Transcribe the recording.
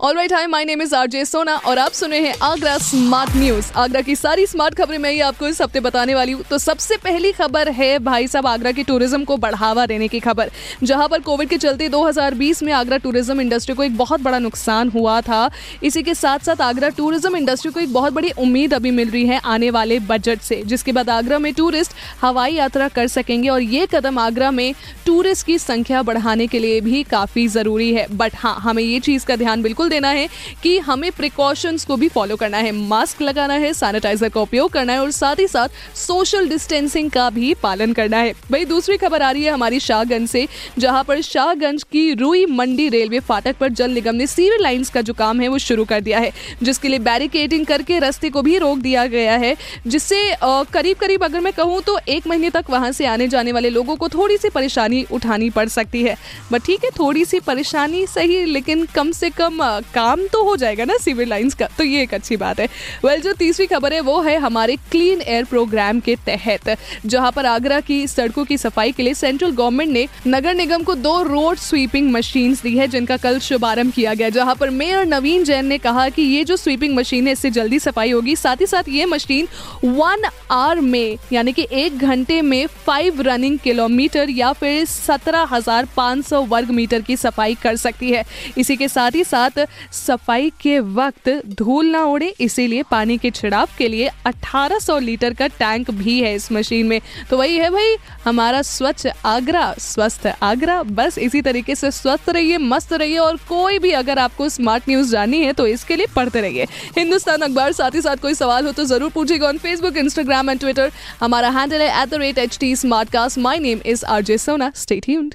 all right hi my name is RJ Sona और आप सुने हैं आगरा स्मार्ट न्यूज़ आगरा की सारी स्मार्ट खबरें मैं ही आपको इस हफ़्ते बताने वाली हूँ। तो सबसे पहली खबर है भाई साहब आगरा की टूरिज़्म को बढ़ावा देने की खबर। जहाँ पर कोविड के चलते 2020 में आगरा टूरिज़्म इंडस्ट्री को एक बहुत बड़ा नुकसान हुआ था। इसी के साथ साथ आगरा टूरिज़्म इंडस्ट्री को एक बहुत बड़ी उम्मीद अभी मिल रही है आने वाले बजट से। जिसके बाद आगरा में टूरिस्ट हवाई यात्रा कर सकेंगे और ये कदम आगरा में टूरिस्ट की संख्या बढ़ाने के लिए भी काफ़ी ज़रूरी है। बट हाँ हमें ये चीज़ का ध्यान बिल्कुल देना है कि हमें प्रिकॉशंस को भी फॉलो करना है। मास्क लगाना है सैनिटाइजर का उपयोग करना है और साथ ही साथ सोशल डिस्टेंसिंग का भी पालन करना है। भाई दूसरी खबर आ रही है हमारी शाहगंज से, जहाँ पर शाहगंज की रुई मंडी रेलवे फाटक पर जल निगम ने सीवर लाइन्स का जो काम है वो शुरू कर दिया है, जिसके लिए बैरिकेडिंग करके रस्ते को भी रोक दिया गया है, जिससे करीब करीब अगर मैं कहूँ तो एक महीने तक वहाँ से आने जाने वाले लोगों को थोड़ी सी परेशानी उठानी पड़ सकती है। बट ठीक है थोड़ी सी परेशानी सही, लेकिन कम से कम काम तो हो जाएगा ना सिविल लाइंस का तो ये एक अच्छी बात है। वेल well, जो तीसरी खबर है वो है हमारे क्लीन एयर प्रोग्राम के तहत जहाँ पर आगरा की सड़कों की सफ़ाई के लिए सेंट्रल गवर्नमेंट ने नगर निगम को दो रोड स्वीपिंग मशीन दी है जिनका कल शुभारंभ किया गया जहाँ पर मेयर नवीन जैन ने कहा कि ये जो स्वीपिंग मशीन है इससे जल्दी सफ़ाई होगी। साथ ही साथ ये मशीन वन आवर में यानी कि एक घंटे में फाइव रनिंग किलोमीटर या फिर सत्रह हज़ार पाँच सौ वर्ग मीटर की सफ़ाई कर सकती है। इसी के साथ ही साथ सफ़ाई के वक्त धूल ना उड़े, इसीलिए पानी के छिड़ाव के लिए 1800 लीटर का टैंक भी है इस मशीन में। तो वही है भाई, हमारा स्वच्छ आगरा, स्वस्थ आगरा, बस इसी तरीके से स्वस्थ रहिए, मस्त रहिए, और कोई भी अगर आपको स्मार्ट न्यूज़ जाननी है तो इसके लिए पढ़ते रहिए। हिंदुस्तान अखबार साथ ही साथ कोई सवाल हो तो ज़रूर पूछेगा on Facebook Instagram and Twitter हमारा हैंडल है at the rate H T smart cast my name is R J Sona stay tuned